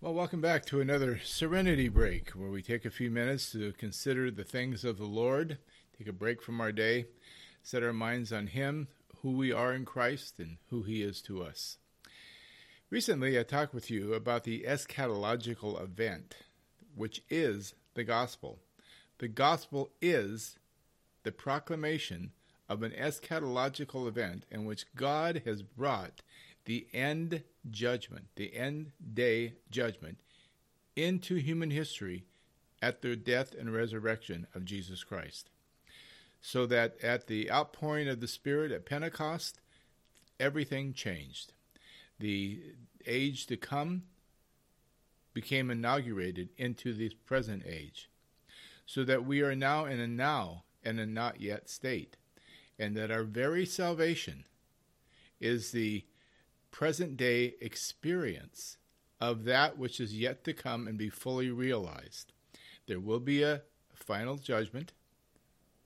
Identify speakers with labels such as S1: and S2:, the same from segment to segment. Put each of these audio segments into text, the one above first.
S1: Well, welcome back to another Serenity Break, where we take a few minutes to consider the things of the Lord, take a break from our day, set our minds on Him, who we are in Christ, and who He is to us. Recently, I talked with you about the eschatological event, which is the gospel. The gospel is the proclamation of an eschatological event in which God has brought the end judgment, the end day judgment, into human history at the death and resurrection of Jesus Christ. So that at the outpouring of the Spirit at Pentecost, everything changed. The age to come became inaugurated into the present age. So that we are now in a now and a not yet state. And that our very salvation is the present day experience of that which is yet to come and be fully realized. There will be a final judgment,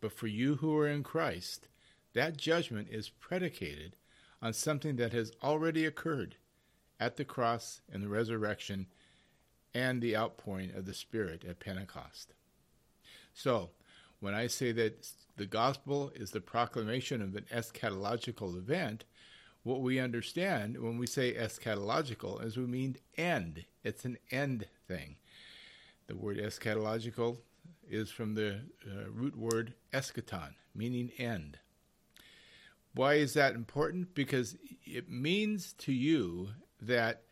S1: but for you who are in Christ, that judgment is predicated on something that has already occurred at the cross and the resurrection and the outpouring of the Spirit at Pentecost. So, when I say that the gospel is the proclamation of an eschatological event, what we understand when we say eschatological is we mean end. It's an end thing. The word eschatological is from the uh, root word eschaton, meaning end. Why is that important? Because it means to you that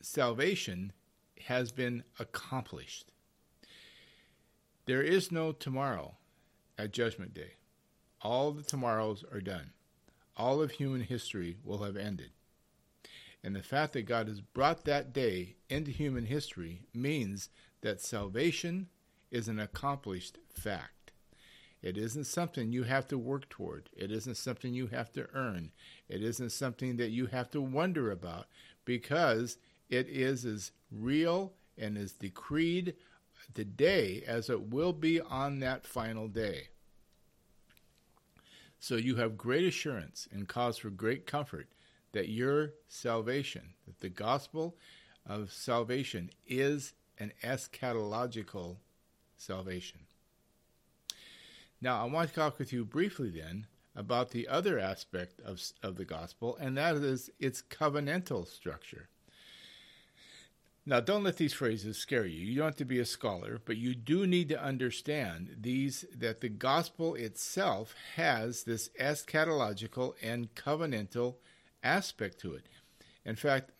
S1: salvation has been accomplished. There is no tomorrow at Judgment Day. All the tomorrows are done all of human history will have ended. And the fact that God has brought that day into human history means that salvation is an accomplished fact. It isn't something you have to work toward. It isn't something you have to earn. It isn't something that you have to wonder about because it is as real and as decreed today as it will be on that final day. So you have great assurance and cause for great comfort that your salvation, that the gospel of salvation is an eschatological salvation. Now, I want to talk with you briefly then about the other aspect of, of the gospel, and that is its covenantal structure. Now, don't let these phrases scare you. You don't have to be a scholar, but you do need to understand these that the gospel itself has this eschatological and covenantal aspect to it. In fact,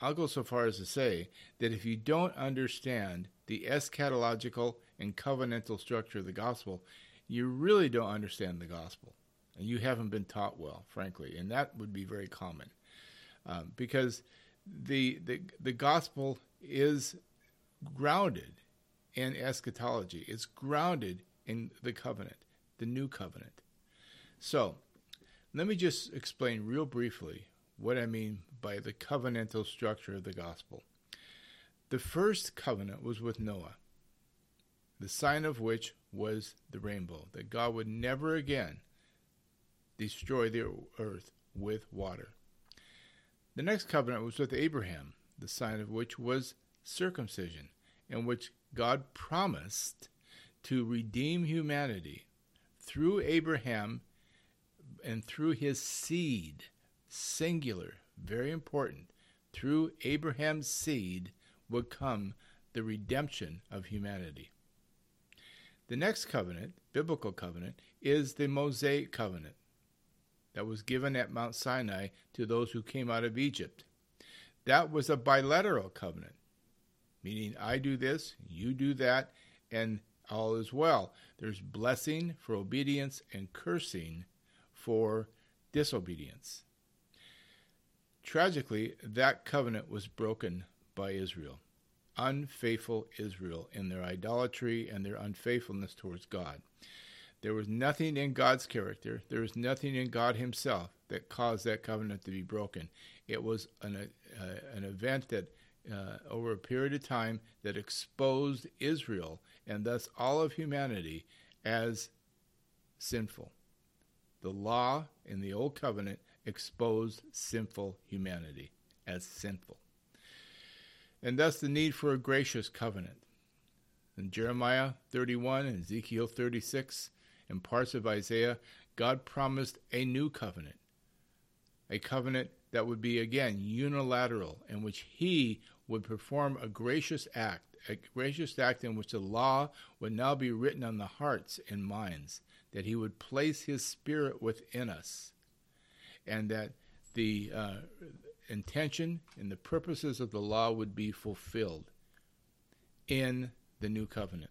S1: I'll go so far as to say that if you don't understand the eschatological and covenantal structure of the gospel, you really don't understand the gospel. And you haven't been taught well, frankly. And that would be very common. Um, because the, the, the gospel is grounded in eschatology. It's grounded in the covenant, the new covenant. So, let me just explain real briefly what I mean by the covenantal structure of the gospel. The first covenant was with Noah, the sign of which was the rainbow, that God would never again destroy the earth with water. The next covenant was with Abraham, the sign of which was circumcision, in which God promised to redeem humanity through Abraham and through his seed, singular, very important. Through Abraham's seed would come the redemption of humanity. The next covenant, biblical covenant, is the Mosaic covenant that was given at Mount Sinai to those who came out of Egypt. That was a bilateral covenant, meaning I do this, you do that, and all is well. There's blessing for obedience and cursing for disobedience. Tragically, that covenant was broken by Israel, unfaithful Israel, in their idolatry and their unfaithfulness towards God. There was nothing in God's character, there was nothing in God Himself that caused that covenant to be broken. It was an, uh, an event that, uh, over a period of time, that exposed Israel and thus all of humanity as sinful. The law in the Old Covenant exposed sinful humanity as sinful. and thus the need for a gracious covenant. In Jeremiah 31 and Ezekiel 36 and parts of Isaiah, God promised a new covenant, a covenant that would be again unilateral, in which He would perform a gracious act, a gracious act in which the law would now be written on the hearts and minds, that He would place His Spirit within us, and that the uh, intention and the purposes of the law would be fulfilled in the new covenant.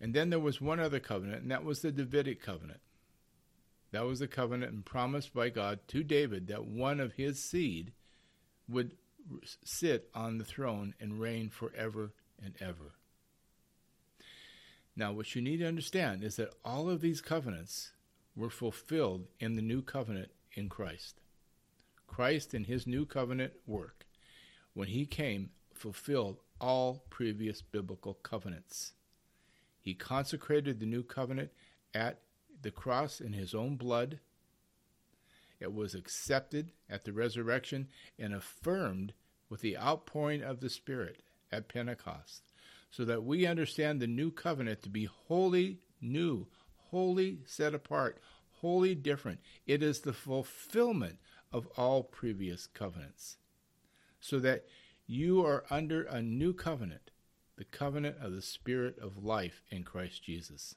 S1: And then there was one other covenant, and that was the Davidic covenant. That was the covenant and promised by God to David that one of his seed would sit on the throne and reign forever and ever. Now, what you need to understand is that all of these covenants were fulfilled in the new covenant in Christ. Christ in his new covenant work, when he came, fulfilled all previous biblical covenants. He consecrated the new covenant at the cross in his own blood. It was accepted at the resurrection and affirmed with the outpouring of the Spirit at Pentecost, so that we understand the new covenant to be wholly new, wholly set apart, wholly different. It is the fulfillment of all previous covenants, so that you are under a new covenant, the covenant of the Spirit of life in Christ Jesus.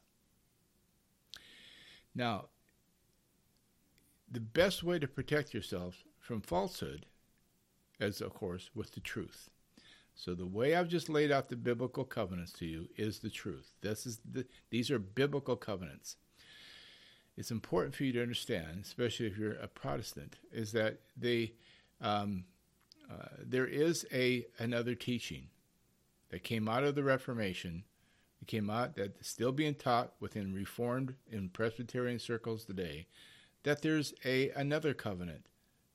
S1: Now, the best way to protect yourself from falsehood is, of course, with the truth. So the way I've just laid out the biblical covenants to you is the truth. This is the, these are biblical covenants it's important for you to understand, especially if you're a Protestant, is that they um, uh, there is a another teaching that came out of the Reformation. It came out that still being taught within Reformed and Presbyterian circles today that there's a another covenant,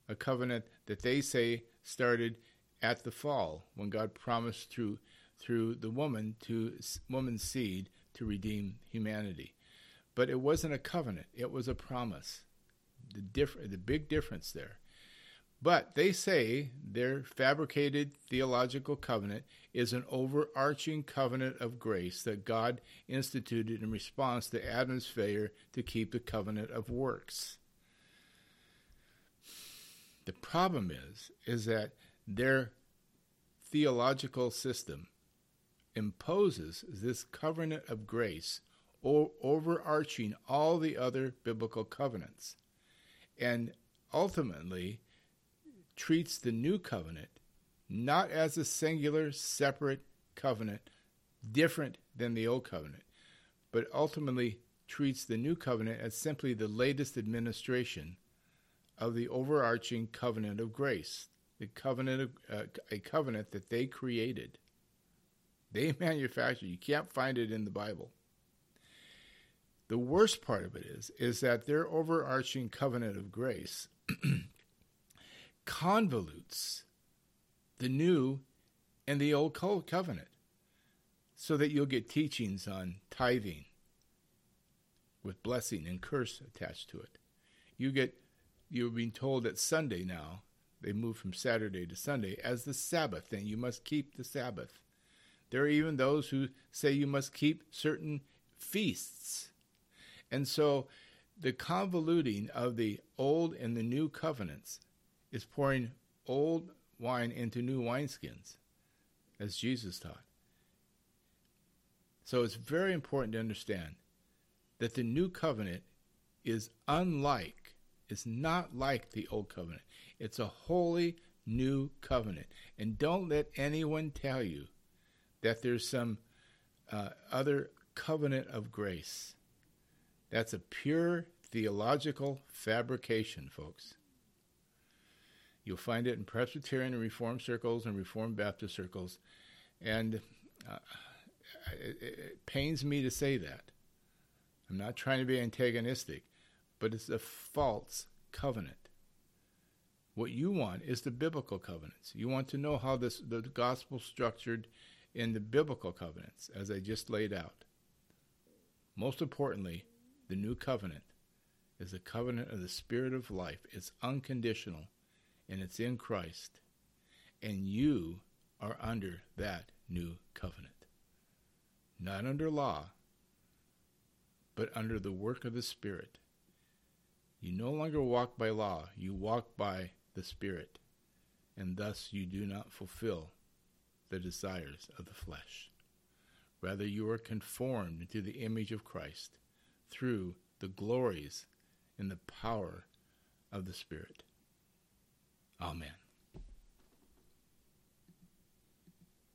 S1: a covenant that they say started at the fall when God promised through through the woman to woman's seed to redeem humanity but it wasn't a covenant, it was a promise. The, diff- the big difference there. But they say their fabricated theological covenant is an overarching covenant of grace that God instituted in response to Adam's failure to keep the covenant of works. The problem is is that their theological system imposes this covenant of grace overarching all the other biblical covenants and ultimately treats the new covenant not as a singular, separate covenant different than the old covenant, but ultimately treats the new covenant as simply the latest administration of the overarching covenant of grace, the covenant of, uh, a covenant that they created. They manufactured. You can't find it in the Bible. The worst part of it is, is that their overarching covenant of grace convolutes the new and the old covenant so that you'll get teachings on tithing with blessing and curse attached to it. You get you're being told that Sunday now, they move from Saturday to Sunday as the Sabbath, and you must keep the Sabbath. There are even those who say you must keep certain feasts and so the convoluting of the old and the new covenants is pouring old wine into new wineskins, as Jesus taught. So it's very important to understand that the new covenant is unlike, it's not like the old covenant. It's a wholly new covenant. And don't let anyone tell you that there's some uh, other covenant of grace. That's a pure theological fabrication, folks. You'll find it in Presbyterian and Reformed circles and Reformed Baptist circles. And uh, it, it pains me to say that. I'm not trying to be antagonistic, but it's a false covenant. What you want is the biblical covenants. You want to know how this the gospel structured in the biblical covenants, as I just laid out. Most importantly, the new covenant is a covenant of the Spirit of life. It's unconditional and it's in Christ. And you are under that new covenant. Not under law, but under the work of the Spirit. You no longer walk by law, you walk by the Spirit, and thus you do not fulfill the desires of the flesh. Rather, you are conformed to the image of Christ through the glories and the power of the Spirit. Amen.